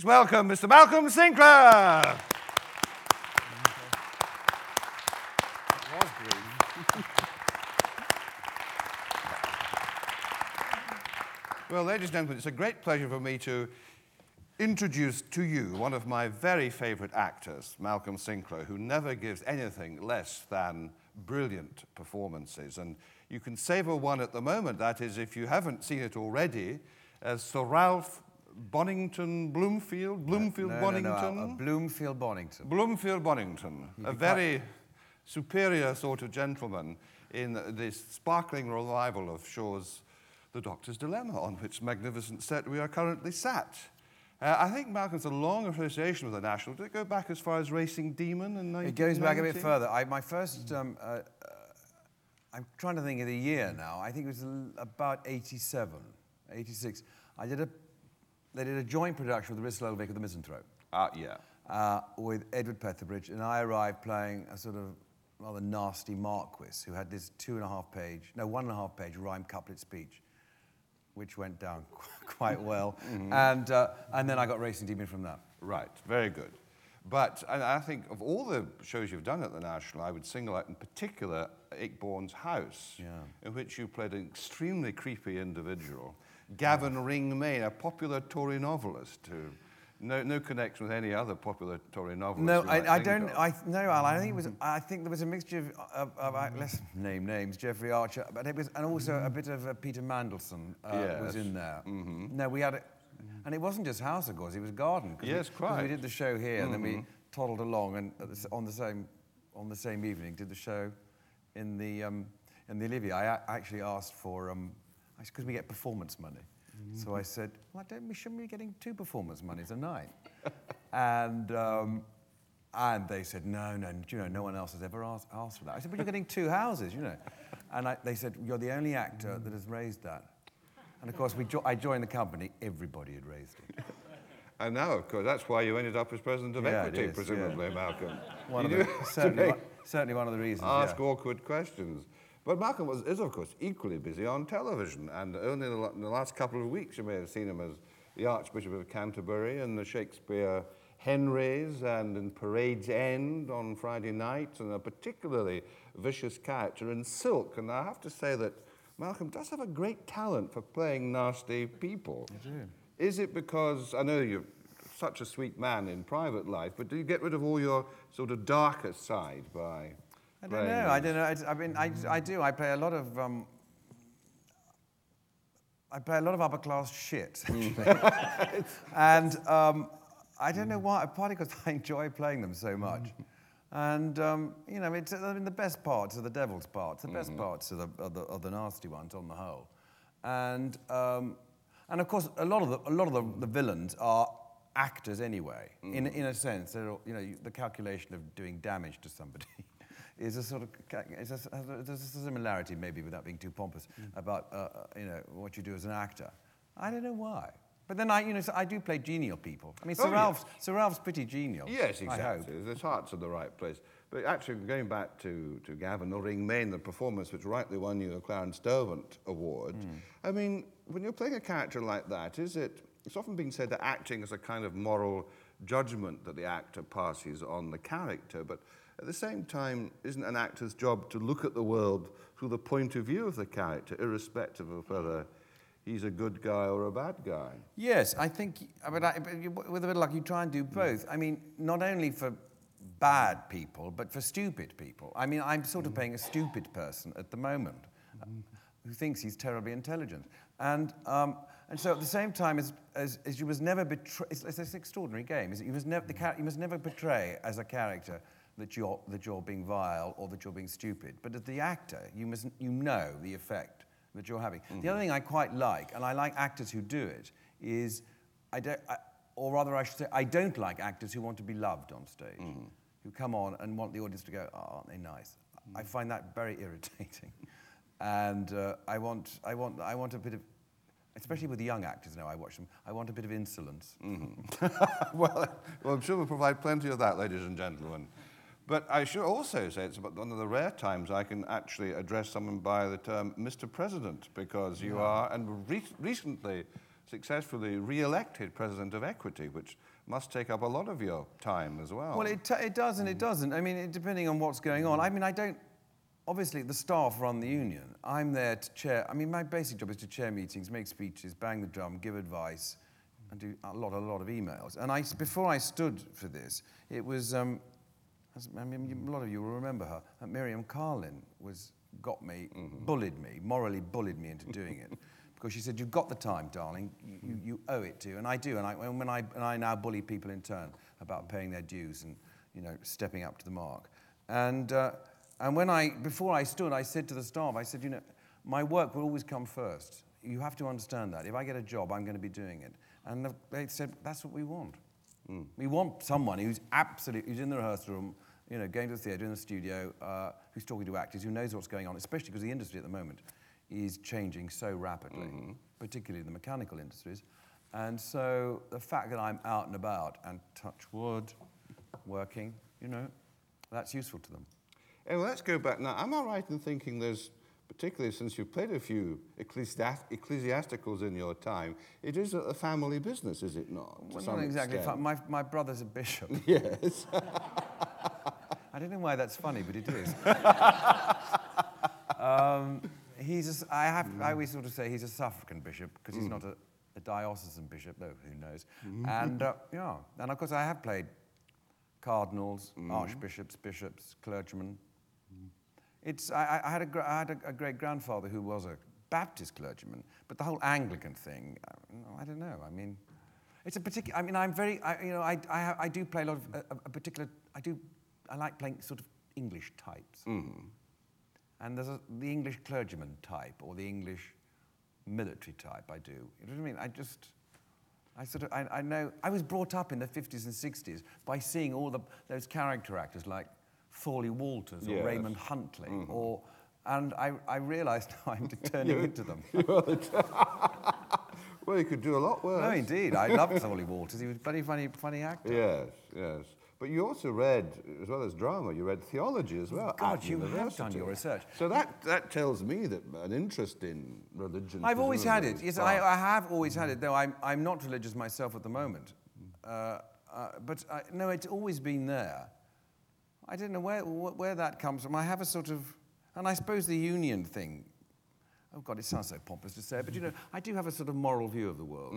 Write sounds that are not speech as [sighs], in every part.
Please welcome Mr. Malcolm Sinclair. well, ladies and gentlemen, it's a great pleasure for me to introduce to you one of my very favorite actors, Malcolm Sinclair, who never gives anything less than brilliant performances. And you can savor one at the moment, that is, if you haven't seen it already, as Sir Ralph Bonington Bloomfield, Bloomfield no, Bonington. No, no, Bloomfield Bonington. Bloomfield Bonington, a very superior sort of gentleman in this sparkling revival of Shaw's The Doctor's Dilemma, on which magnificent set we are currently sat. Uh, I think Malcolm's a long association with the National. Did it go back as far as Racing Demon in It goes back a bit further. I, my first, um, uh, uh, I'm trying to think of the year now. I think it was about 87, 86. I did a, they did a joint production with the Bristol Old Vic of the Misanthrope Ah, yeah. uh, with Edward Petherbridge, and I arrived playing a sort of rather nasty Marquis who had this two and a half page, no, one and a half page rhyme couplet speech, which went down [laughs] quite well. [laughs] And, uh, and then I got Racing Demon from that. Right, very good. But I, I think of all the shows you've done at the National, I would single out in particular Ayckbourn's House, Yeah. in which you played an extremely creepy individual, Gavin Ryng-Mayne, a popular Tory novelist who no, no connection with any other popular Tory novelist. No, I, I don't. of. I no, Al. I think it was. I think there was a mixture of, of, of let's name names. Jeffrey Archer, but it was, and also a bit of uh, Peter Mandelson uh, was in there. No, we had it, and it wasn't just house, of course. It was garden. we- Yes, 'cause quite. We did the show here, and then we toddled along, and the, on the same on the same evening did the show in the um, in the Olivier. I actually asked for um, because we get performance money. So I said, "Why don't we shouldn't be getting two performance monies a night?" [laughs] and um, and they said, "No, no, you know, no one else has ever asked, asked for that." I said, "But you're getting two houses, you know." And I, they said, "You're the only actor that has raised that." And of course, we jo- I joined the company. Everybody had raised it. [laughs] And now, of course, that's why you ended up as president of Yeah, Equity, is, yeah. presumably, Malcolm. One of the, do have to certainly, one- certainly one of the reasons. ask yeah. awkward questions. But Malcolm was, is, of course, equally busy on television. And only in the, in the last couple of weeks, you may have seen him as the Archbishop of Canterbury and the Shakespeare Henrys and in Parade's End on Friday night, and a particularly vicious character in Silk. And I have to say that Malcolm does have a great talent for playing nasty people. I do. Is it because, I know you're such a sweet man in private life, but do you get rid of all your sort of darker side by I don't know. I don't know. I, I mean, I, I do. I play a lot of. Um, I play a lot of upper class shit, actually. [laughs] [laughs] and um, I don't know why. Partly because I enjoy playing them so much. And um, you know, it's, I mean, the best parts are the devil's parts. The best parts are the, are, the, are the nasty ones on the whole. And um, and of course, a lot of the a lot of the, the villains are actors anyway. In in a sense, they're all, you know you, the calculation of doing damage to somebody. [laughs] is a sort of is a, there's a similarity, maybe without being too pompous, about uh, uh, you know what you do as an actor. I don't know why, but then I you know so I do play genial people. I mean, Sir Oh. Ralph's Sir Ralph's pretty genial. Yes, exactly. His heart's in the right place. But actually, going back to, to Gavin Ryng-Mayne, the performance which rightly won you the Clarence Derwent Award, Hmm. I mean, when you're playing a character like that, is it, it's often been said that acting is a kind of moral judgment that the actor passes on the character, but at the same time, isn't an actor's job to look at the world through the point of view of the character, irrespective of whether he's a good guy or a bad guy? Yes, I think, I mean, I, but with a bit of luck, you try and do both. I mean, not only for bad people, but for stupid people. I mean, I'm sort of playing a stupid person at the moment uh, who thinks he's terribly intelligent. And, um, and so at the same time as, as, as you must never betray, it's, it's this extraordinary game, is it? You must, never, the char- you must never portray as a character that you're, that you're being vile or that you're being stupid. But as the actor, you, must, you know the effect that you're having. The other mm-hmm. thing I quite like, and I like actors who do it, is I don't, I, or rather I should say, I don't like actors who want to be loved on stage, mm-hmm. who come on and want the audience to go, oh, aren't they nice? Mm-hmm. I find that very irritating. [laughs] and uh, I, want, I, want, I want a bit of, especially with the young actors now I watch them, I want a bit of insolence. [laughs] well, well, I'm sure we'll provide plenty of that, ladies and gentlemen. But I should also say it's about one of the rare times I can actually address someone by the term Mr. President, because you are, and re- recently successfully re-elected president of Equity, which must take up a lot of your time as well. Well, it, t- it does and it doesn't. I mean, it, depending on what's going on. I mean, I don't. Obviously, the staff run the union. I'm there to chair. I mean, my basic job is to chair meetings, make speeches, bang the drum, give advice, and do a lot, a lot of emails. And I, before I stood for this, it was. Um, I mean, a lot of you will remember her. Uh, Miriam Karlin was got me, bullied me, morally bullied me into doing it. [laughs] Because she said, You've got the time, darling. You, you, you owe it to. And I do. And I, when I, and I now bully people in turn about paying their dues and you know, stepping up to the mark. And, uh, and when I, before I stood, I said to the staff, I said, You know, my work will always come first. You have to understand that. If I get a job, I'm going to be doing it. And they said, That's what we want. We want someone who's absolutely, who's in the rehearsal room, you know, going to the theatre, in the studio, uh, who's talking to actors, who knows what's going on, especially because the industry at the moment is changing so rapidly, particularly the mechanical industries. And so the fact that I'm out and about and touch wood, working, you know, that's useful to them. And let's go back now. Am I right in thinking there's, particularly since you've played a few ecclesiast- ecclesiasticals in your time, it is a, a family business, is it not? Well, not exactly. My, my brother's a bishop. [laughs] Yes. [laughs] I don't know why that's funny, but it is. [laughs] um, he's a I have, I always sort of say he's a suffragan bishop because he's not a, a diocesan bishop, though who knows. And uh, yeah, and of course I have played cardinals, archbishops, bishops, clergymen. It's, I, I- I had, a, I had a, a great grandfather who was a Baptist clergyman, but the whole Anglican thing, uh, no, I don't know. I mean, it's a particular. I mean, I'm very. I, you know, I, I, I do play a lot of a, a- a particular. I do. I like playing sort of English types. Hmm. And there's a, the English clergyman type or the English military type. I do. You know what I mean? I just. I sort of. I, I know. I was brought up in the 50s and 60s by seeing all the those character actors like Thorley Walters or Yes. Raymond Huntley mm-hmm. or. And I, I realised [laughs] now I'm [laughs] turning into them. [laughs] well, you could do a lot worse. No, indeed. I loved Thorley Walters. He was a very funny, funny actor. Yes, yes. But you also read, as well as drama, you read theology as well. God, you have done your research. So that, that tells me that an interest in religion. I've always had it. Yes, I, I have always had it, though I'm, I'm not religious myself at the moment. Uh, uh, but I, no, it's always been there. I don't know where, wh- where that comes from. I have a sort of, and I suppose the union thing, oh God, it sounds so pompous to say, it, but you know, [laughs] I do have a sort of moral view of the world.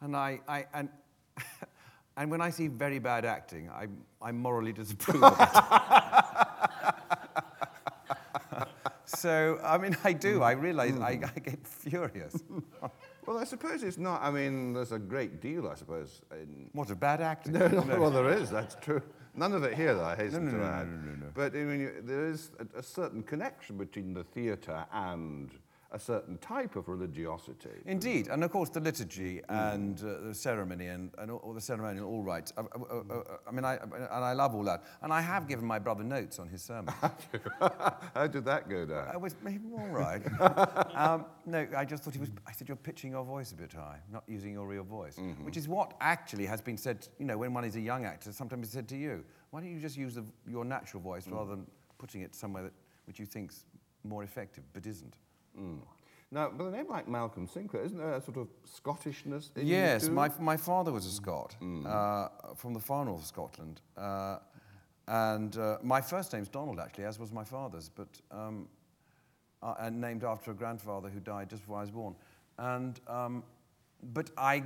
And, I, I, and, [laughs] and when I see very bad acting, I, I morally disapprove of it. [laughs] so, I mean, I do. I realize I, I get furious. Well, I suppose it's not. I mean, there's a great deal, I suppose. In, What a bad acting. no, no, no, well, there is. That's true. None of it here, though, I hasten No, no, to no, add. no, no, no. But I mean, you- there is a, a certain connection between the theatre and a certain type of religiosity. Indeed, and of course the liturgy and uh, the ceremony and, and all, all the ceremonial all rites. I, I, I, I mean, I, and I love all that. And I have given my brother notes on his sermon. [laughs] How did that go down? I was maybe all right. [laughs] um, no, I just thought he was. I said you're pitching your voice a bit high, not using your real voice, which is what actually has been said. You know, when one is a young actor, sometimes it's said to you, why don't you just use the, your natural voice rather than putting it somewhere that, which you think's more effective but isn't. Now, with a name like Malcolm Sinclair, isn't there a sort of Scottishness in Yes, my, my father was a Scot uh, from the far north of Scotland. Uh, and uh, my first name's Donald, actually, as was my father's, but um, uh, and named after a grandfather who died just before I was born. And, um, but I,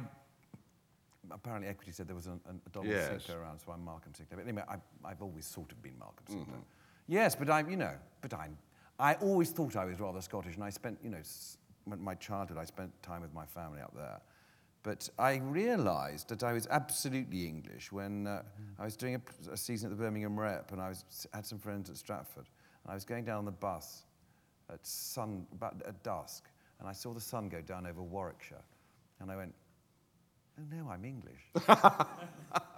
apparently Equity said there was a, a Donald Yes. Sinclair around, so I'm Malcolm Sinclair. But anyway, I, I've always sort of been Malcolm Sinclair. Yes, but I'm, you know, but I'm, I always thought I was rather Scottish, and I spent, you know, my childhood, I spent time with my family up there. But I realised that I was absolutely English when uh, I was doing a, a season at the Birmingham Rep, and I was, had some friends at Stratford, and I was going down on the bus at sun, about at dusk, and I saw the sun go down over Warwickshire, and I went, oh no, I'm English. [laughs]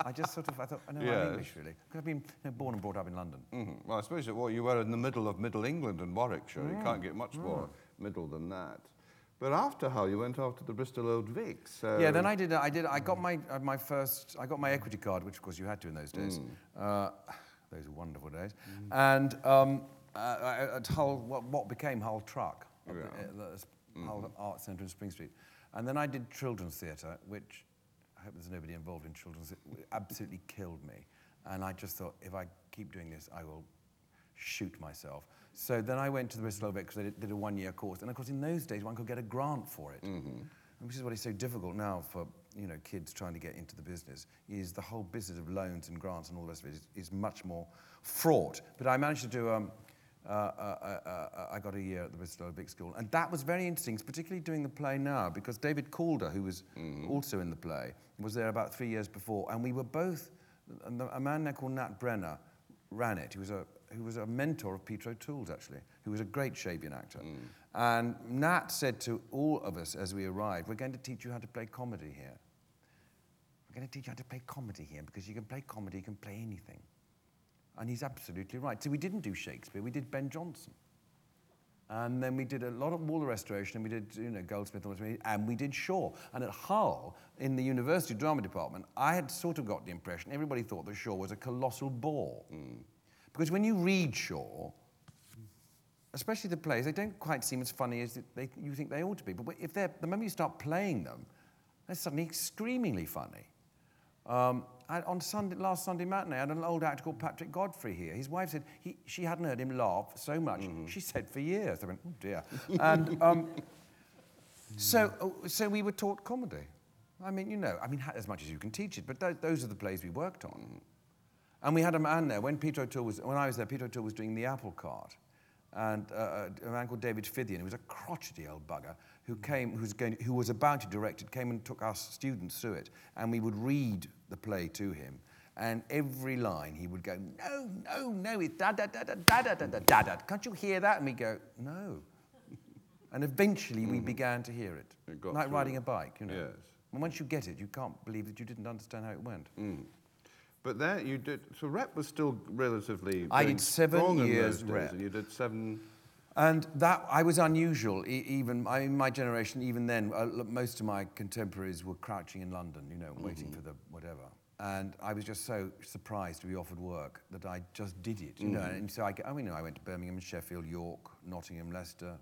I just sort of, I thought, oh no, Yes. I'm English really. Because I've been you know, born and brought up in London. Mhm. Well, I suppose that what you were in the middle of Middle England and Warwickshire. You can't get much more middle than that. But after Hull, you went off to the Bristol Old Vic. So Yeah, then I did. I did. I got my uh, my first. I got my equity card, which of course you had to in those days. Uh, [sighs] those were wonderful days. And um, uh, at Hull, what, what became Hull Truck, at the- at the Hull Art Centre in Spring Street. And then I did children's theatre, which I hope there's nobody involved in children's, it absolutely killed me. And I just thought, if I keep doing this, I will shoot myself. So then I went to the Bristol Old because I did, did a one-year course. And of course, in those days, one could get a grant for it. Which is what is so difficult now for you know kids trying to get into the business. Is the whole business of loans and grants and all the rest of it is, is much more fraught. But I managed to do. Um, uh, uh, uh, uh, I got a year at the Bristol Vic School, and that was very interesting, particularly doing the play now, because David Calder, who was also in the play, was there about three years before, and we were both. A man there called Nat Brenner ran it. He was a who was a mentor of Peter O'Toole's, actually, who was a great Shavian actor. And Nat said to all of us as we arrived, We're going to teach you how to play comedy here. We're going to teach you how to play comedy here because you can play comedy, you can play anything. And he's absolutely right. So we didn't do Shakespeare, we did Ben Jonson. And then we did a lot of Waller Restoration, and we did, you know, Goldsmith, and we did Shaw. And at Hull, in the university drama department, I had sort of got the impression everybody thought that Shaw was a colossal bore. Because when you read Shaw, especially the plays, they don't quite seem as funny as they, you think they ought to be. But if the moment you start playing them, they're suddenly screamingly funny. Um, I, on Sunday, last Sunday matinee, I had an old actor called Patrick Godfrey here. His wife said he, she hadn't heard him laugh so much. She said for years. I went, oh dear. and um, [laughs] so, oh, so we were taught comedy. I mean, you know, I mean, as much as you can teach it, but th- those are the plays we worked on. And we had a man there, when Peter O'Toole was, when I was there, Peter O'Toole was doing the apple cart. And uh, a man called David Fithian, who was a crotchety old bugger, who came, who was, going, who was about to direct it, came and took us students through it. And we would read the play to him. And every line he would go, no, no, no, it's da da da da da da da da da da. Can't you hear that? And we go, no. [laughs] And eventually we mm. began to hear it. It got like riding a bike, you know. Yes. And once you get it, you can't believe that you didn't understand how it went. Mm. But there you did. So rep was still relatively. I did seven years days, rep. And you did seven. And that I was unusual. Even I, in my generation, even then, uh, most of my contemporaries were crouching in London, you know, waiting for the whatever. And I was just so surprised to be offered work that I just did it, you know. And so I, I mean, I went to Birmingham, Sheffield, York, Nottingham, Leicester.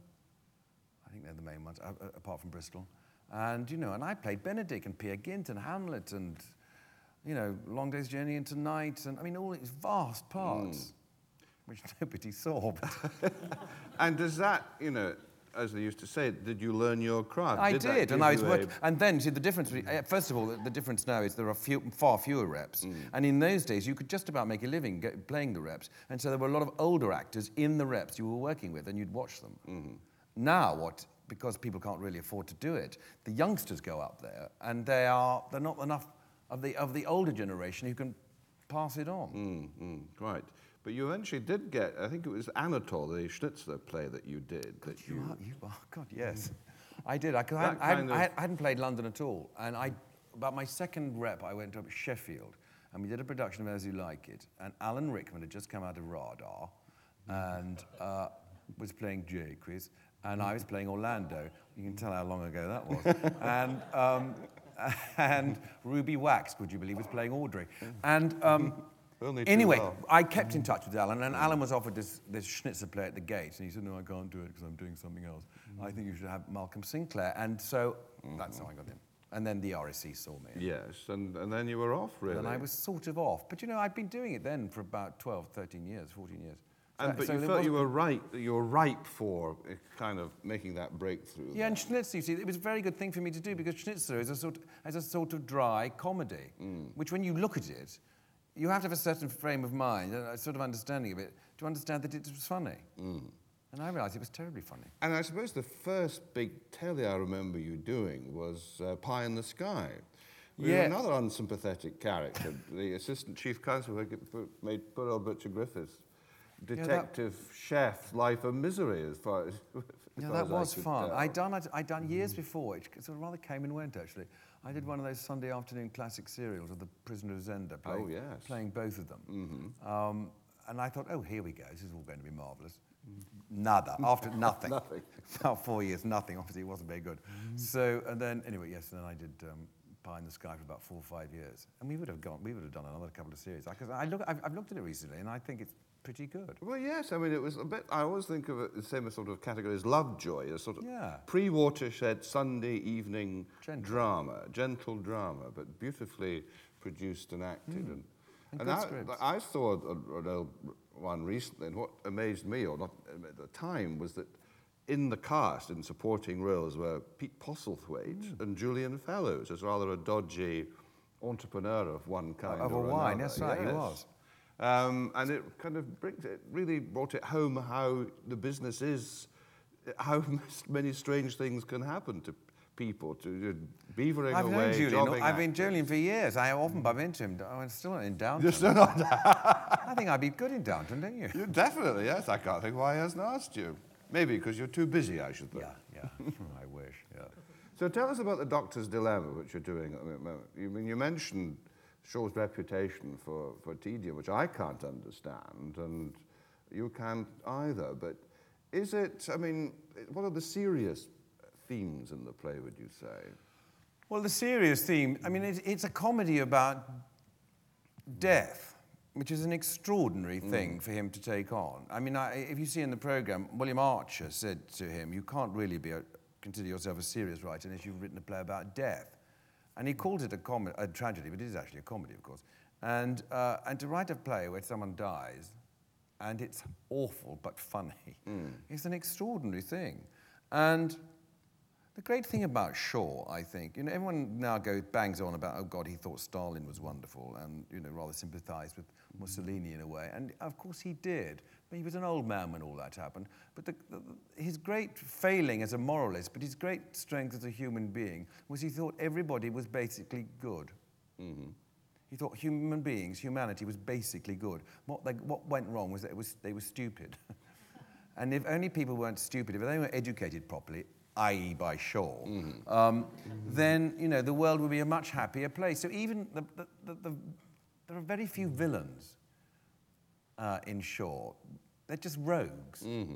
I think they're the main ones, uh, apart from Bristol. And you know, and I played Benedict and Peer Gynt and Hamlet and you know, Long Day's Journey into Night, and I mean, all these vast parts, which [laughs] nobody saw. [laughs] And does that, you know, as they used to say, did you learn your craft? I that did, and I was you a- And then, see, the difference. uh, First of all, the, difference now is there are few, far fewer reps, and in those days you could just about make a living playing the reps, and so there were a lot of older actors in the reps you were working with, and you'd watch them. Now, what? Because people can't really afford to do it, the youngsters go up there, and they are they're not enough of the of the older generation who can pass it on. Mm, mm, right. But you eventually did get, I think it was Anatol, the Schnitzler play that you did. That You you, are, you are, God, yes. I did. I, I, I, hadn't, I, of- I hadn't played London at all. And I, about my second rep, I went to Sheffield and we did a production of As You Like It. And Alan Rickman had just come out of RADA and uh, was playing Jaques. And I was playing Orlando. You can tell how long ago that was. [laughs] and, um, [laughs] and Ruby Wax, would you believe, was playing Audrey. And um, anyway, well. I kept in mm. touch with Alan, and mm. Alan was offered this, this Schnitzler play at the gate, and he said, No, I can't do it because I'm doing something else. I mm. think you should have Malcolm Sinclair. And so that's how mm-hmm. I got in. And then the RSC saw me. yes, and, and then you were off, really. And I was sort of off. But you know, I'd been doing it then for about 12, 13 years, 14 years. And, but so you there felt you were right, you were ripe for uh, kind of making that breakthrough. Yeah, and Schnitzler, you see, it was a very good thing for me to do because Schnitzler is a sort, is a sort of dry comedy, which when you look at it, you have to have a certain frame of mind and a sort of understanding of it to understand that it was funny. And I realised it was terribly funny. And I suppose the first big telly I remember you doing was uh, Pie in the Sky. With Yeah. another unsympathetic character, the assistant chief counsel who made poor old Richard Griffiths, that- detective chef, life of misery, as far as. [laughs] as Yeah, far that as was fun. tell. I'd done, it, I'd done years before, it sort of rather came and went actually. I did one of those Sunday afternoon classic serials of The Prisoner of Zenda, playing, Oh, yes. playing both of them. Um, and I thought, oh, here we go, this is all going to be marvellous. Nada, after [laughs] nothing. Nothing. [laughs] About four years, nothing. Obviously, it wasn't very good. So, and then, anyway, yes, and then I did um, Pie in the Sky for about four or five years. And we would have gone, we would have done another couple of series. Because I look, I've, I've looked at it recently, and I think it's pretty good. Well, yes. I mean, it was a bit. I always think of it the same sort of category as Lovejoy, a sort of Yeah. pre-watershed Sunday evening Gentle. drama, gentle drama, but beautifully produced and acted. And, And and good I. I saw a- old one recently, and what amazed me, or not at the time, was that in the cast, in supporting roles, were Pete Postlethwaite Hmm. and Julian Fellowes, as rather a dodgy entrepreneur of one kind Of a wine, another. that's right, he was. Um, and it kind of brings it really brought it home how the business is, how [laughs] many strange things can happen to people, to uh, beavering I've away, known Julian. I've been. Julian for years. I often bump into him. I'm still not in Downton. You're still not I think I'd be good in Downton, don't you? you definitely, yes. I can't think why he hasn't asked you. Maybe because you're too busy, I should think. Yeah, yeah. [laughs] I wish. Yeah. So tell us about the Doctor's Dilemma, which you're doing at the moment. You mean you mentioned Shaw's reputation for, for tedium, which I can't understand, and you can't either. But is it? I mean, what are the serious themes in the play? Would you say? Well, the serious theme, I mean, it, it's a comedy about death, which is an extraordinary mm. thing for him to take on. I mean, I, if you see in the program, William Archer said to him, You can't really be a, consider yourself a serious writer unless you've written a play about death. And he called it a, com- a tragedy, but it is actually a comedy, of course. And, uh, and to write a play where someone dies and it's awful but funny is an extraordinary thing. And the great thing about Shaw, I think, you know, everyone now goes bangs on about, oh God, he thought Stalin was wonderful, and you know, rather sympathised with Mussolini in a way, and of course he did. He was an old man when all that happened. But the, the, his great failing as a moralist, but his great strength as a human being, was he thought everybody was basically good. He thought human beings, humanity was basically good. What, they, what went wrong was that it was, they were stupid. [laughs] and if only people weren't stupid, if they were educated properly, i.e. by Shaw, um, then you know, the world would be a much happier place. So even the, the, the, the, there are very few villains uh, in Shaw. They're just rogues. Mm-hmm.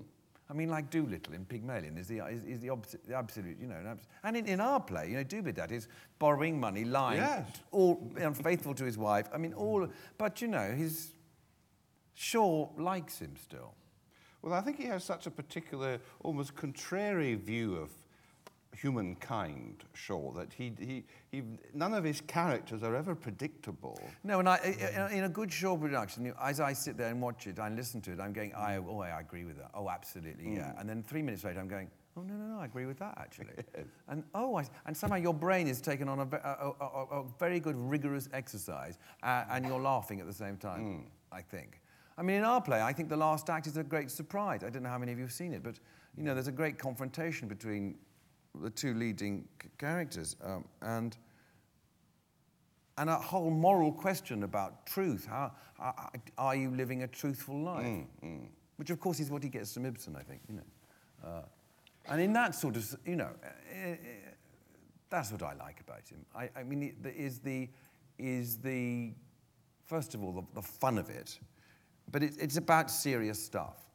I mean, like Doolittle in Pygmalion is the, is, is the, opposite, the absolute, you know, an abs- and in, in our play, you know, Dubedat is borrowing money, lying, Yes. all unfaithful to his wife. I mean, all, but you know, his Shaw likes him still. Well, I think he has such a particular, almost contrary view of humankind, Shaw, that he, he, he, none of his characters are ever predictable. No, and I, in- in a good Shaw production, as I sit there and watch it, I listen to it, I'm going, I, oh, I agree with that. Oh, absolutely, yeah. And then three minutes later, I'm going, oh, no, no, no, I agree with that, actually. [laughs] and oh, I, and somehow your brain is taken on a, a, a, a, very good, rigorous exercise, uh, and you're laughing at the same time, I think. I mean, in our play, I think the last act is a great surprise. I don't know how many of you have seen it, but, you know, there's a great confrontation between the two leading characters. Um, and and a whole moral question about truth. How, how- are you living a truthful life? Which, of course, is what he gets from Ibsen, I think. You know, uh, and in that sort of, you know, uh, uh, that's what I like about him. I, I mean, it, is the is the first of all the, the fun of it, but it, it's about serious stuff.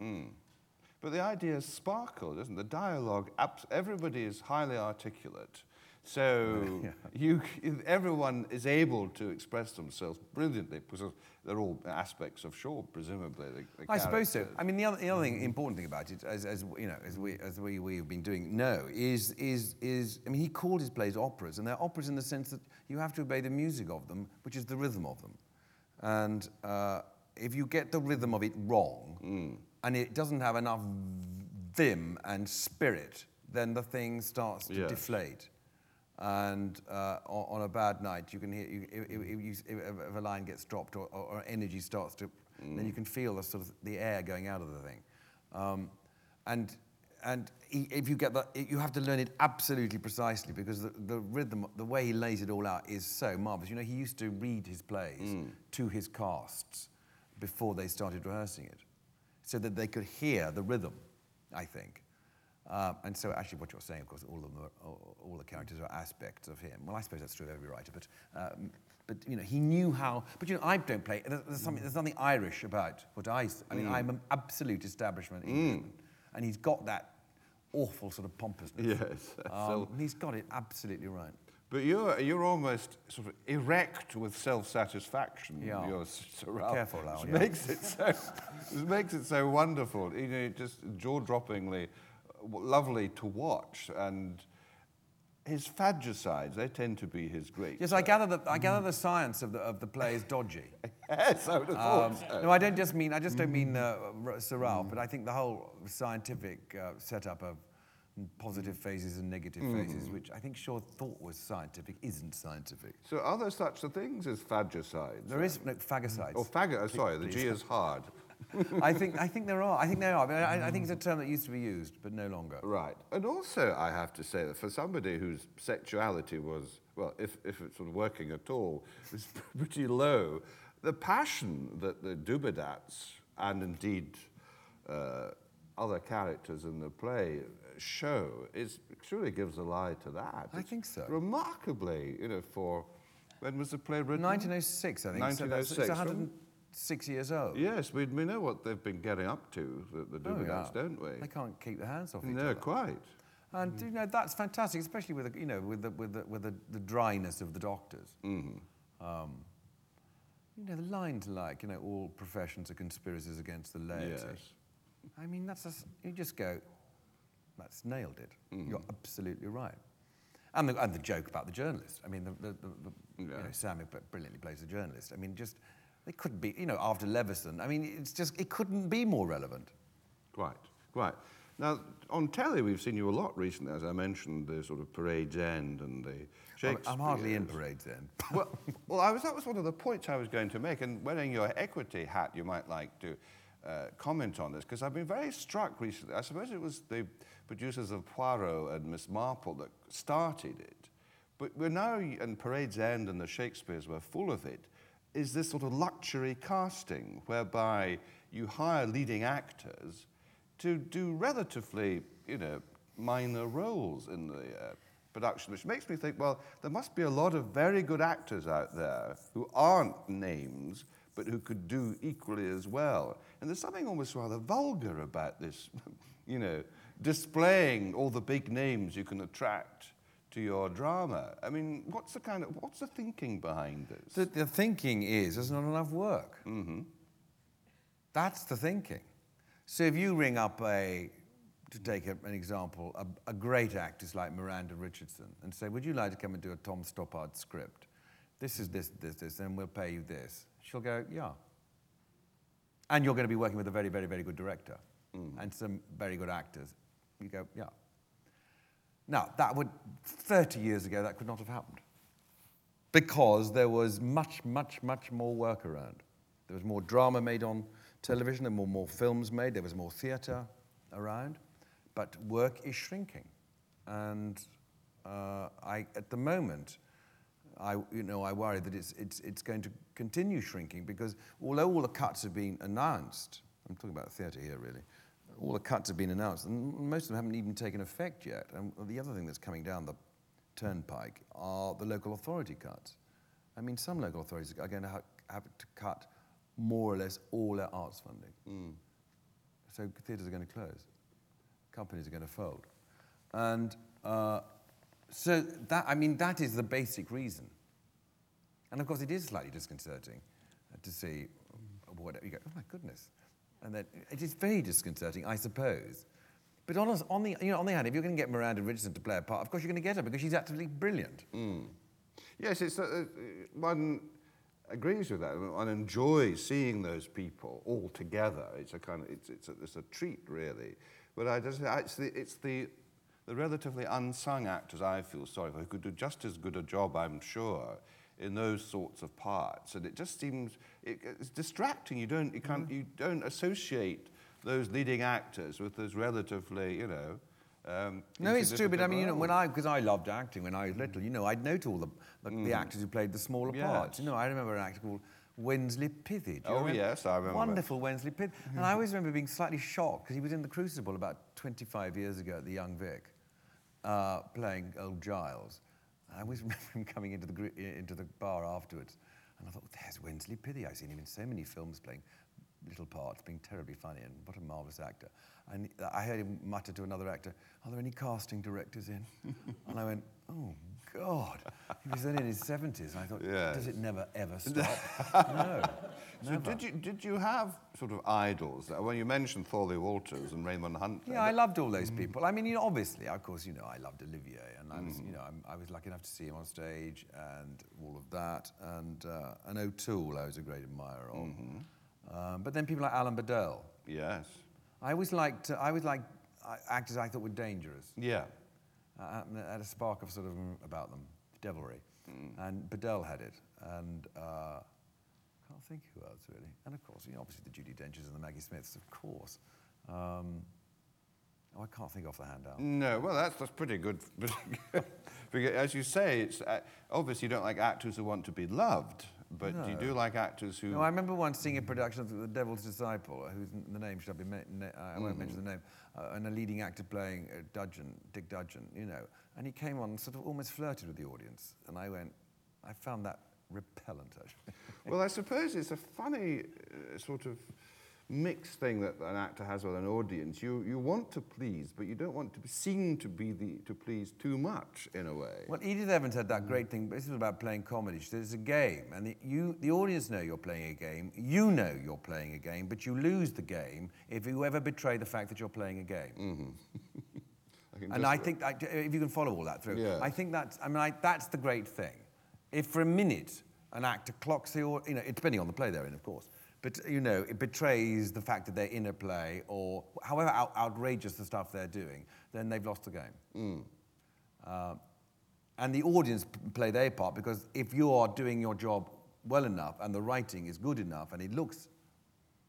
But the idea is sparkle, doesn't it? The dialogue, everybody is highly articulate. So [laughs] you, everyone is able to express themselves brilliantly because they're all aspects of Shaw, presumably. The, the I suppose so. I mean, the other, the other thing, important thing about it, as, as you know, as we as we we've been doing, no, is is is. I mean, he called his plays operas, and they're operas in the sense that you have to obey the music of them, which is the rhythm of them, and uh, if you get the rhythm of it wrong, and it doesn't have enough vim and spirit, then the thing starts to Yes. deflate. And uh, on, on a bad night, you can hear you, if, if, you, if, a line gets dropped or, or, energy starts to, then you can feel the sort of the air going out of the thing. Um, and and if you get that, you have to learn it absolutely precisely because the, the rhythm, the way he lays it all out, is so marvelous. You know, he used to read his plays to his casts before they started rehearsing it, so that they could hear the rhythm. I think. Um, and so, actually, what you're saying, of course, all, of are, all, all the characters are aspects of him. Well, I suppose that's true of every writer, but, um, but you know, he knew how. But you know, I don't play. There's, there's, something, there's nothing Irish about what I. I mean, I'm an absolute establishment Englishman, and he's got that awful sort of pompousness. Yes. [laughs] Um, he's got it absolutely right. But you're, you're almost sort of erect with self-satisfaction. Yeah. You're s- Sorrel, Careful which yeah. makes it so, [laughs] which makes it so wonderful. You know, just jaw-droppingly uh, lovely to watch. And his phagocytes, they tend to be his great. Yes, I gather that I gather the [laughs] science of the of the play is dodgy. yes, I would have Um, thought so. no, I don't just mean I just don't mean uh, R- Sir Ralph, but I think the whole scientific uh, setup of positive mm. phases and negative mm. phases, which I think Shaw thought was scientific, isn't scientific. So are there such things as phagocytes? There is no phagocytes. Or faggot, oh, sorry, the G is hard. [laughs] I think I think there are. I think there are. I, I think it's a mm. term that used to be used, but no longer. Right. And also, I have to say that for somebody whose sexuality was, well, if, if it's sort of working at all, [laughs] was pretty low, the passion that the Dubedats and indeed uh, other characters in the play show is truly gives a lie to that. I It's think so. Remarkably, you know, for when was the play written? 1906, I think. So that's- 1906, it's from- 106 years old. Yes, we, we know what they've been getting up to, the, the Oh, Dubedats, yeah. don't we? They can't keep their hands off each no, other. quite. And you know that's fantastic, especially with the, you know with the with the, with the, the dryness of the doctors. Um, you know the lines like you know all professions are conspiracies against the laity. Yes. I mean that's a you just go, that's nailed it. Mm. You're absolutely right. And the, and the joke about the journalist. I mean the, the, the, the you know Sam brilliantly plays the journalist. I mean just it couldn't be you know after Leveson. I mean it's just it couldn't be more relevant. Quite, quite. Now, on telly, we've seen you a lot recently, as I mentioned, the sort of Parade's End and the Shakespeare. I'm hardly in Parade's End. [laughs] well, well I was, that was one of the points I was going to make, and wearing your equity hat, you might like to uh, comment on this, because I've been very struck recently. I suppose it was the producers of Poirot and Miss Marple that started it, but we're now, and Parade's End and the Shakespeares were full of it, is this sort of luxury casting, whereby you hire leading actors to do relatively, you know, minor roles in the uh, production, which makes me think, well, there must be a lot of very good actors out there who aren't names, but who could do equally as well. And there's something almost rather vulgar about this, [laughs] you know, displaying all the big names you can attract to your drama. I mean, what's the kind of, what's the thinking behind this? The, the thinking is there's not enough work. Mm-hmm. That's the thinking. So if you ring up a, to take a, an example, a, a great actress like Miranda Richardson and say, would you like to come and do a Tom Stoppard script? This is this, this, this, and we'll pay you this. She'll go, yeah. And you're going to be working with a very, very, very good director and some very good actors. You go, yeah. Now, that would, 30 years ago, that could not have happened because there was much, much, much more work around. There was more drama made on television, there were more films made, there was more theatre around, but work is shrinking. And uh, I, at the moment, I, you know, I worry that it's, it's, it's going to continue shrinking because although all the cuts have been announced, I'm talking about theatre here really, all the cuts have been announced and most of them haven't even taken effect yet. And the other thing that's coming down the turnpike are the local authority cuts. I mean, some local authorities are going to ha- have to cut more or less all their arts funding. So theatres are going to close, companies are going to fold. And uh, so that, I mean, that is the basic reason. And of course, it is slightly disconcerting to see what you go, oh my goodness. And then it is very disconcerting, I suppose. But on, on, the, you know, on the hand, if you're going to get Miranda Richardson to play a part, of course you're going to get her because she's absolutely brilliant. Yes, it's, uh, uh, one agrees with that. One enjoys seeing those people all together. It's a kind of, it's, it's, a, it's a treat, really. But I just, it's the, it's the, the relatively unsung actors I feel sorry for, who could do just as good a job, I'm sure, in those sorts of parts. And it just seems, it, it's distracting. You don't, you, can't, you don't associate those leading actors with those relatively, you know, um, No, it's true, but I mean, you know, when. I, because I loved acting when I was little, you know, I'd note all the, the, the actors who played the smaller parts. You know, I remember an actor called Wensley you Oh, remember? yes, I remember. Wonderful Wensley Pithey. And I [laughs] always remember being slightly shocked because he was in The Crucible about 25 years ago at the Young Vic, uh, playing old Giles. I always [laughs] remember him coming into the, gr- into the bar afterwards. And I thought, there's Wensley Pithey. I've seen him in so many films playing little parts, being terribly funny, and what a marvelous actor. And I heard him mutter to another actor, "Are there any casting directors in?" [laughs] and I went, "Oh God!" He was then in his seventies, and I thought, Yes. "Does it never ever [laughs] stop?" no. So never. did you, did you have sort of idols? Uh, When you mentioned Thorley Walters and Raymond Hunt. Yeah, I loved all those people. I mean, you know, obviously, of course, you know, I loved Olivier, and I was, you know, I'm, I was lucky enough to see him on stage and all of that. And uh, and O'Toole, I was a great admirer of. Um, but then people like Alan Badel. Yes. I always liked, I always liked uh, actors I thought were dangerous. Yeah. Uh, had a spark of sort of mm, about them, devilry. And Badel had it. And uh, can't think who else really. And of course, you know, obviously the Judy Denchers and the Maggie Smiths, of course. Um, oh, I can't think off the hand out. No, well, that's, that's pretty [laughs] good. because, as you say, it's, uh, obviously you don't like actors who want to be loved, but you do like actors who. No, I remember once seeing a production of The Devil's Disciple, whose the name should I be, me- ne- I won't mention the name, uh, and a leading actor playing uh, Dudgeon, Dick Dudgeon, you know, and he came on and sort of almost flirted with the audience, and I went, I found that repellent actually. Well, I [laughs] suppose it's a funny uh, sort of mixed thing that an actor has with an audience. You, you want to please, but you don't want to be seen to be the, to please too much in a way. Well, Edith Evans had that great thing. This is about playing comedy. She said it's a game, and the, you, the audience know you're playing a game. You know you're playing a game, but you lose the game if you ever betray the fact that you're playing a game. Mm-hmm. [laughs] I And I think if you can follow all that through, Yeah. I think that's. I mean, I, that's the great thing. If for a minute an actor clocks the, you know, depending on the play they're in, of course, but you know, it betrays the fact that they're in a play or however out, outrageous the stuff they're doing, then they've lost the game. Hmm. Uh, and the audience p- play their part because if you are doing your job well enough and the writing is good enough and it looks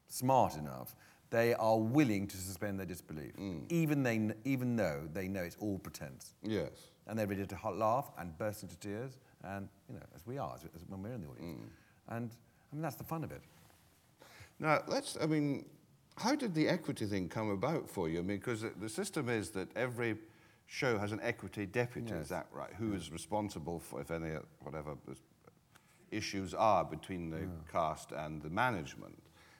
smart enough, they are willing to suspend their disbelief, hmm. even, they, even though they know it's all pretense. Yes. And they're ready to ho- laugh and burst into tears, and you know, as we are, as, as when we're in the audience. Hmm. And I mean, that's the fun of it. Now, let's, I mean, how did the equity thing come about for you? I mean, because the, system is that every show has an equity deputy, is that right? Who is responsible for, if any, whatever issues are between the cast and the management.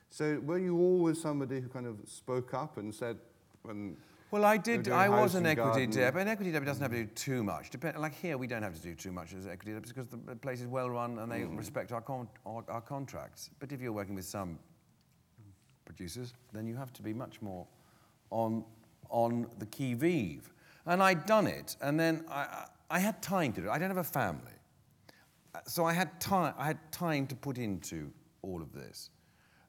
So were you always somebody who kind of spoke up and said, when Well, I did. I was an equity dep. An equity dep doesn't have to do too much. Depend, like here, we don't have to do too much as equity deps because the place is well run and they mm-hmm. respect our, con- our, our contracts. But if you're working with some producers, then you have to be much more on on the qui vive. And I'd done it, and then I, I, I had time to do it. I don't have a family, so I had time. I had time to put into all of this.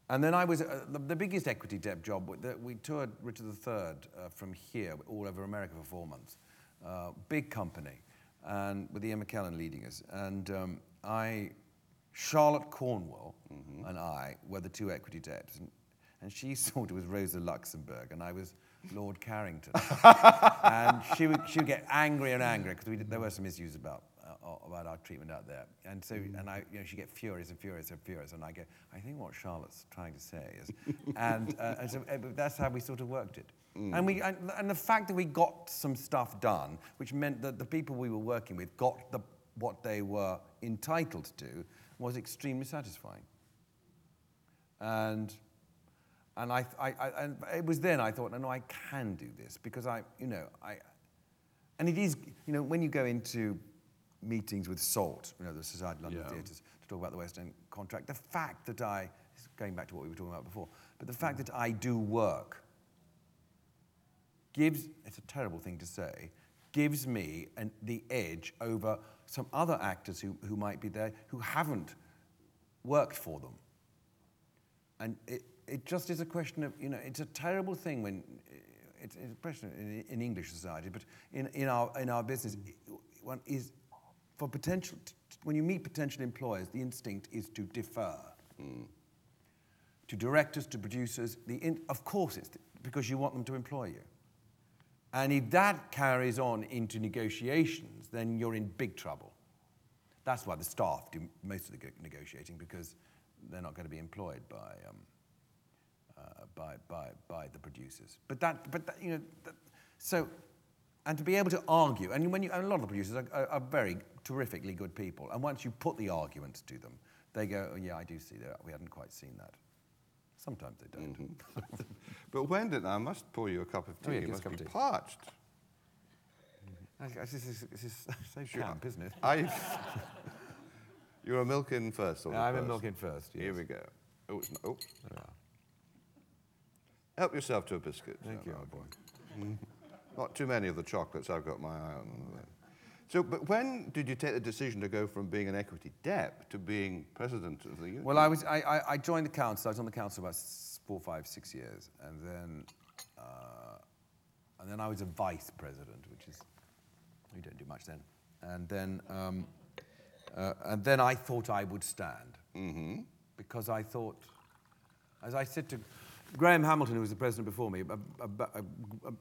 And then I was uh, the, the biggest equity dep job. wa- we toured Richard III uh, from here all over America for four months. Uh, big company, and with Ian McKellen leading us. And um, I, Charlotte Cornwell, and I were the two equity deps. And, and she [laughs] sort of was Rosa Luxemburg, and I was Lord Carrington. [laughs] and she would, she would get angry and angry because there were some issues about uh, about our treatment out there. And so, and I, you know, she'd get furious and furious and furious, and I go, I think what Charlotte's trying to say is, [laughs] and, uh, and so uh, that's how we sort of worked it. And we, and, and the fact that we got some stuff done, which meant that the people we were working with got the what they were entitled to, was extremely satisfying. And and I, I, I and it was then I thought, no, no, I can do this because I, you know, I, and it is, you know, when you go into meetings with SOLT, you know, the Society of London Yeah. Theatres, to talk about the West End contract, the fact that I, going back to what we were talking about before, but the fact mm. that I do work gives, it's a terrible thing to say, gives me an, the edge over some other actors who, who might be there who haven't worked for them. And it, it just is a question of, you know, it's a terrible thing when, it's, it's a question in, in English society, but in, in, our, in our business, one is for potential, when you meet potential employers, the instinct is to defer. To directors, to producers, the in, of course it's because you want them to employ you. And if that carries on into negotiations, then you're in big trouble. That's why the staff do most of the negotiating because they're not going to be employed by, um, uh, by, by, by the producers. But that, but that, you know, that, so, and to be able to argue, and when you, and a lot of the producers are, are, are very terrifically good people, and once you put the arguments to them, they go, oh, yeah, I do see that. We hadn't quite seen that. Sometimes they don't. Mm-hmm. [laughs] But when did I must pour you a cup of tea? Oh, yeah, you must a be tea. parched. This is, this is so camp, isn't it? I, [laughs] you're a milk in first. Sort of I'm a person. milk in first. Yes. Here we go. Oh, it's not, oh. There we are. Help yourself to a biscuit. Thank you, boy. [laughs] Not too many of the chocolates. I've got my eye on. So, but when did you take the decision to go from being an equity dep to being president of the union? Well, I, was, I, I, I joined the council. I was on the council about four, five, six years. And then, uh, and then I was a vice president, which is, we don't do much then. And then, um, uh, and then I thought I would stand. Mm-hmm. Because I thought, as I said to Graham Hamilton, who was the president before me, a, a, a,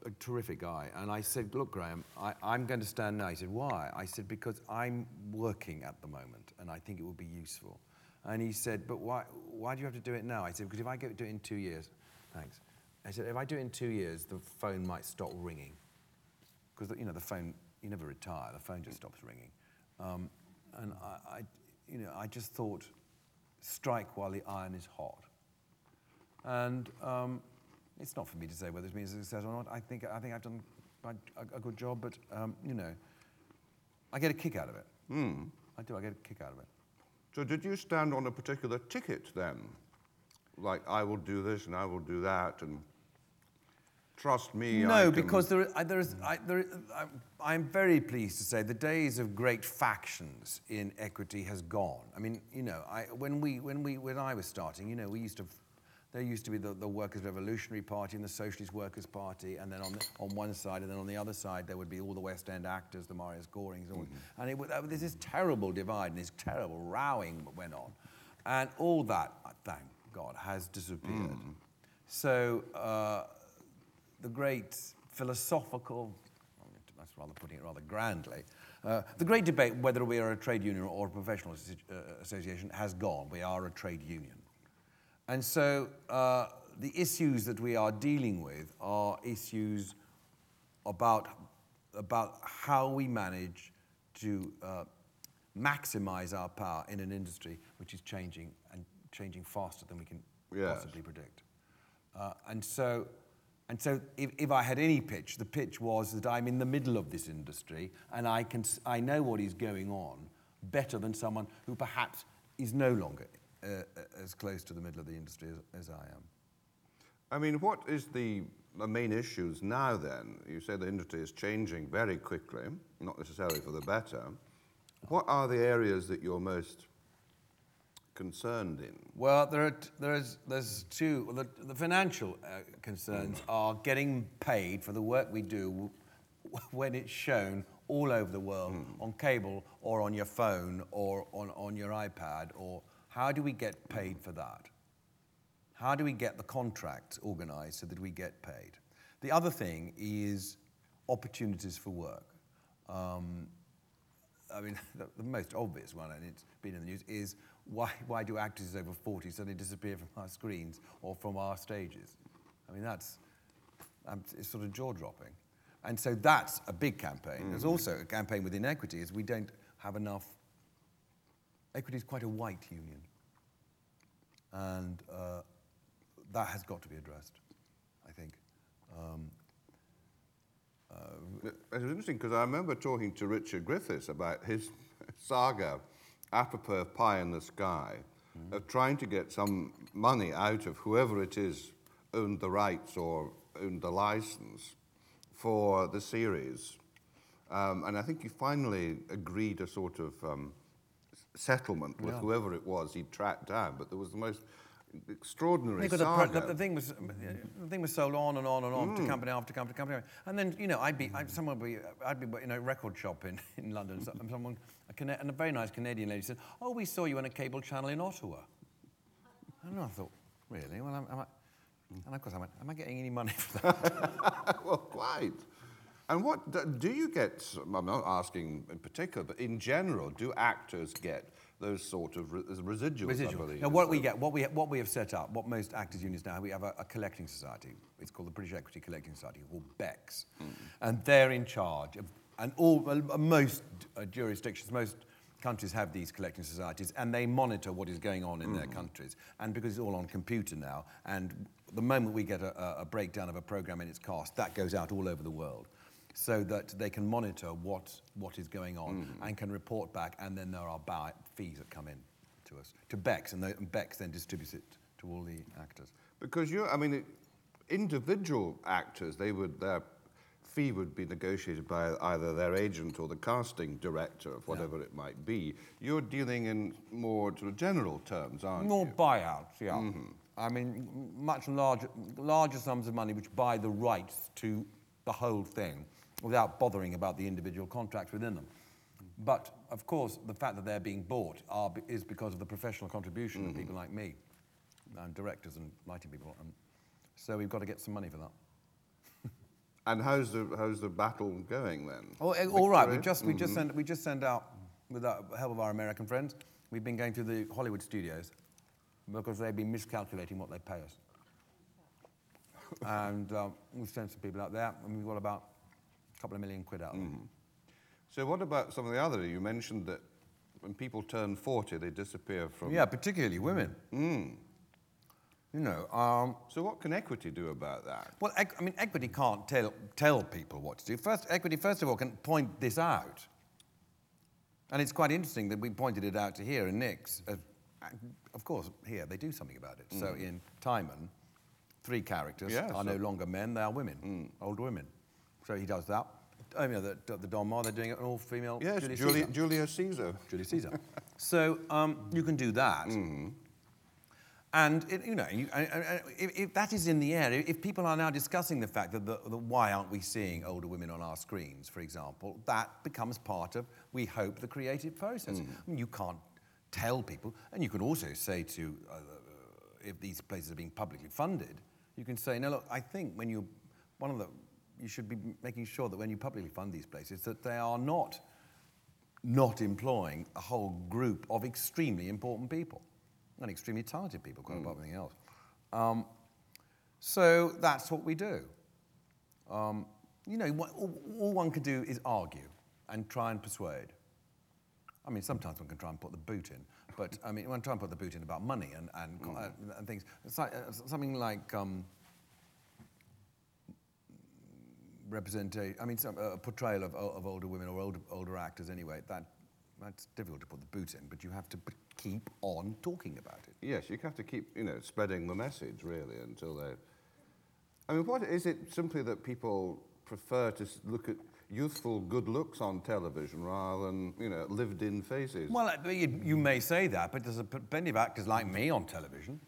a, terrific guy, and I said, Look, Graham, I, I'm going to stand now. He said, Why? I said, Because I'm working at the moment, and I think it would be useful. And he said, But why, why do you have to do it now? I said, Because if I do it in two years, thanks. I said, If I do it in two years, the phone might stop ringing. Because, you know, the phone, you never retire, the phone just stops ringing. Um, and I, I, you know, I just thought, strike while the iron is hot. And um, it's not for me to say whether it's been a success or not. I think, I think I've done a, a good job, but, um, you know, I get a kick out of it. I do, I get a kick out of it. So did you stand on a particular ticket then? Like, I will do this and I will do that and trust me. I No, because there, I, there is, I, there, I, I'm very pleased to say the days of great factions in equity has gone. I mean, you know, I, when, we, when, we, when I was starting, you know, we used to, there used to be the, the Workers' Revolutionary Party and the Socialist Workers' Party, and then on, the, on one side, and then on the other side, there would be all the West End actors, the Marius Gorings, all, and it, would- uh, there's this terrible divide and this terrible rowing that went on. And all that, uh, thank God, has disappeared. So, uh, the great philosophical, that's rather putting it rather grandly, uh, the great debate whether we are a trade union or a professional uh, association has gone. We are a trade union. And so uh, the issues that we are dealing with are issues about, about how we manage to uh, maximize our power in an industry which is changing and changing faster than we can Yes. possibly predict. Uh, and so, and so if, if I had any pitch, the pitch was that I'm in the middle of this industry and I, can, I know what is going on better than someone who perhaps is no longer uh, uh, as close to the middle of the industry as, as I am. I mean, what is the, the main issues now then? You say the industry is changing very quickly, not necessarily for the better. What are the areas that you're most concerned in? Well, there are t- there's, there's two. well, The, the financial uh, concerns are getting paid for the work we do w- [laughs] when it's shown all over the world on cable or on your phone or on, on your iPad. Or how do we get paid for that? How do we get the contracts organized so that we get paid? The other thing is opportunities for work. Um, I mean, [laughs] the, the most obvious one, and it's been in the news, is why, why do actors over 40 suddenly disappear from our screens or from our stages? I mean, that's um, it's sort of jaw dropping. And so that's a big campaign. There's also a campaign with equity is we don't have enough. Equity is quite a white union. And uh, that has got to be addressed, I think. Um, It was interesting because I remember talking to Richard Griffiths about his [laughs] saga, apropos of Pie in the Sky, of trying to get some money out of whoever it is owned the rights or owned the license for the series. Um, and I think he finally agreed a sort of um, settlement with Yeah. whoever it was he'd tracked down. But there was the most extraordinary the, the, the thing was, the thing was sold on and on and on to mm. company after company, after company, and then you know I'd be, I'd, someone would be, I'd be in a record shop in, [laughs] in London, so- and someone, a, Cana- and a very nice Canadian lady said, "Oh, we saw you on a cable channel in Ottawa," and I thought, really? Well, am I, and of course I went, "Am I getting any money for that?" [laughs] well, quite. And what do- you get? I'm not asking in particular, but in general, do actors get those sort of re- residuals? I Residual. believe. Now, what we get, what we, what we have set up, what most actors unions now, we have a, a collecting society. It's called the British Equity Collecting Society, or BECS, and they're in charge. Of, and all uh, most uh, jurisdictions, most countries have these collecting societies and they monitor what is going on in their countries. And because it's all on computer now, and the moment we get a, a- a breakdown of a program and its cost, that goes out all over the world so that they can monitor what, what is going on mm-hmm. and can report back, and then there are buy, fees that come in to us, to BECS, and, the, and BECS then distributes it to all the actors. Because you, I mean, it, individual actors, they would their fee would be negotiated by either their agent or the casting director of whatever it might be. You're dealing in more sort of general terms, aren't More you? More buyouts, yeah. Mm-hmm. I mean, much larger, larger sums of money which buy the rights to the whole thing without bothering about the individual contracts within them. But of course, the fact that they're being bought are, is because of the professional contribution of people like me, and directors and lighting people. And so we've got to get some money for that. [laughs] And how's the how's the battle going then? Oh, eh, all right. We just we just sent we just sent out with the help of our American friends. We've been going to the Hollywood studios because they've been miscalculating what they pay us, [laughs] and um, we've sent some people out there, and we've got about a couple of million quid out. of Mm. it. So what about some of the other? You mentioned that when people turn 40, they disappear from. Yeah, particularly women. Mm. You know, um, So what can equity do about that? well, I mean, equity can't tell tell people what to do. First, equity, first of all, can point this out. And it's quite interesting that we pointed it out to here in Nick's. Uh, of course, here they do something about it. So in Timon, three characters Yeah, are so- no longer men; they are women, old women. So he does that. I mean, the, the Donmar, they're doing it an all-female. Yes, Julius Julia, Caesar. Julius Caesar. Julius Caesar. so um, you can do that. And it, you know, you, if, if that is in the air, if people are now discussing the fact that, the, the, why aren't we seeing older women on our screens, for example, that becomes part of, we hope, the creative process. I mean, you can't tell people, and you can also say to, uh, if these places are being publicly funded, you can say, no, look, I think when you, one of the, you should be making sure that when you publicly fund these places, that they are not not employing a whole group of extremely important people and extremely talented people, quite apart from anything else. Um, so that's what we do. Um, you know, what, all, all one can do is argue and try and persuade. I mean, sometimes one can try and put the boot in, but I mean, one try and put the boot in about money and, and, uh, and things. It's like, uh, something like um, representation, I mean, some, a portrayal of, of older women or older, older actors anyway, that, that's difficult to put the boot in, but you have to p- keep on talking about it. Yes, you have to keep, you know, spreading the message really until they. I mean, what is it simply that people prefer to look at youthful good looks on television rather than, you know, lived-in faces? Well, uh, you, you may say that, but there's a, plenty of actors like me on television.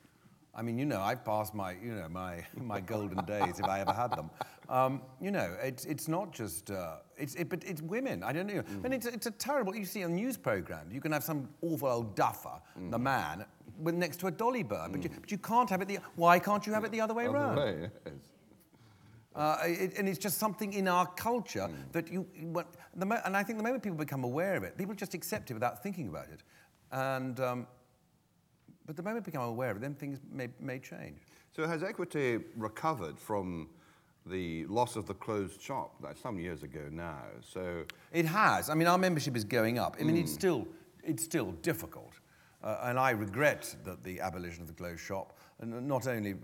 I mean, you know, I've passed my, you know, my, [laughs] my golden days if I ever had them. Um, you know, it's, it's not just, uh, it's, it, but it's women. I don't know. And it's, it's a terrible, you see on news programs, you can have some awful old duffer, the man, with next to a dolly bird, but, you, but you can't have it the, why can't you have it the other way Other around? way, yes. Uh, it, and it's just something in our culture that you, what, the mo- and I think the moment people become aware of it, people just accept it without thinking about it. And, um, but the moment they become aware of it, then things may, may change. So has equity recovered from the loss of the closed shop? That's some years ago now. So It has. I mean, our membership is going up. I mean, it's still, it's still difficult. Uh, and I regret that the abolition of the closed shop, and not only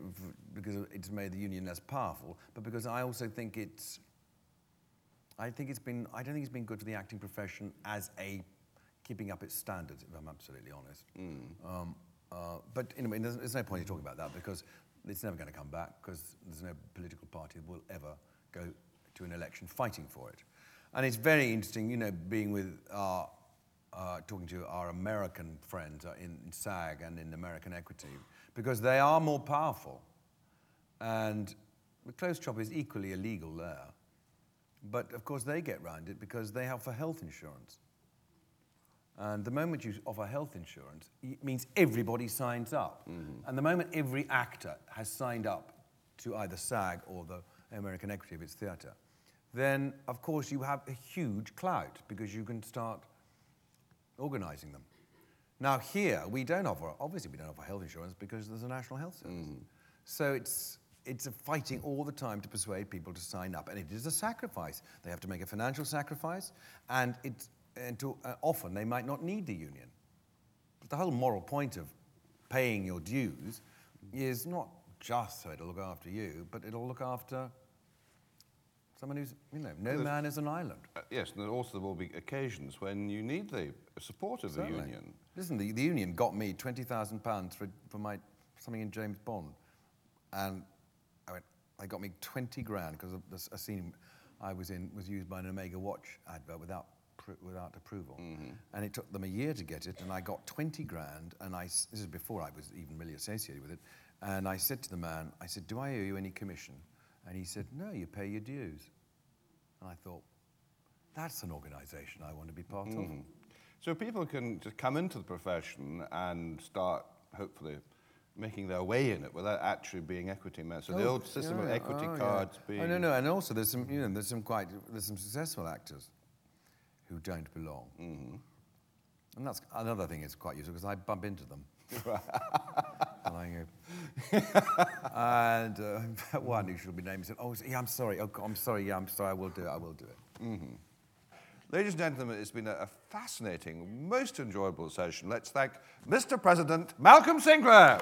because it's made the union less powerful, but because I also think it's, I think it's been, I don't think it's been good for the acting profession as a keeping up its standards, if I'm absolutely honest. Um, uh, but anyway, there's, no point in talking about that because it's never going to come back because there's no political party that will ever go to an election fighting for it. And it's very interesting, you know, being with our, uh, talking to our American friends uh, in, in SAG and in American Equity because they are more powerful. And the closed shop is equally illegal there. But of course, they get round it because they have for health insurance. And the moment you offer health insurance, it means everybody signs up. Mm-hmm. And the moment every actor has signed up to either SAG or the American Equity of its theatre, then of course you have a huge clout because you can start organising them. Now here we don't offer, obviously we don't offer health insurance because there's a national health service. Mm-hmm. So it's it's a fighting all the time to persuade people to sign up, and it is a sacrifice. They have to make a financial sacrifice, and it's and to, uh, often they might not need the union. But the whole moral point of paying your dues is not just so it'll look after you, but it'll look after someone who's, you know, no man is an island. Uh, yes, and also there will be occasions when you need the support of Certainly. the union. Listen, the, the union got me twenty thousand pounds for for my something in James Bond, and I went. They got me twenty grand because a scene I was in was used by an Omega watch advert without without approval, mm-hmm. and it took them a year to get it, and I got twenty grand, and I, this is before I was even really associated with it, and I said to the man, I said, "Do I owe you any commission?" And he said, "No, you pay your dues," and I thought. That's an organisation I want to be part of. Mm-hmm. So people can just come into the profession and start, hopefully, making their way in it without actually being equity members. So the Oh, old system of equity oh, yeah. cards being... Oh, no, no, and also there's some, you know, there's some quite, there's some successful actors who don't belong. Mm-hmm. And that's another thing that's quite useful because I bump into them. and I go, and uh, [laughs] one who should be named said, "Oh, yeah, I'm sorry. Oh, I'm sorry. Yeah, I'm sorry. I will do it. I will do it." Ladies and gentlemen, it's been a, a fascinating, most enjoyable session. Let's thank Mr. President Malcolm Sinclair.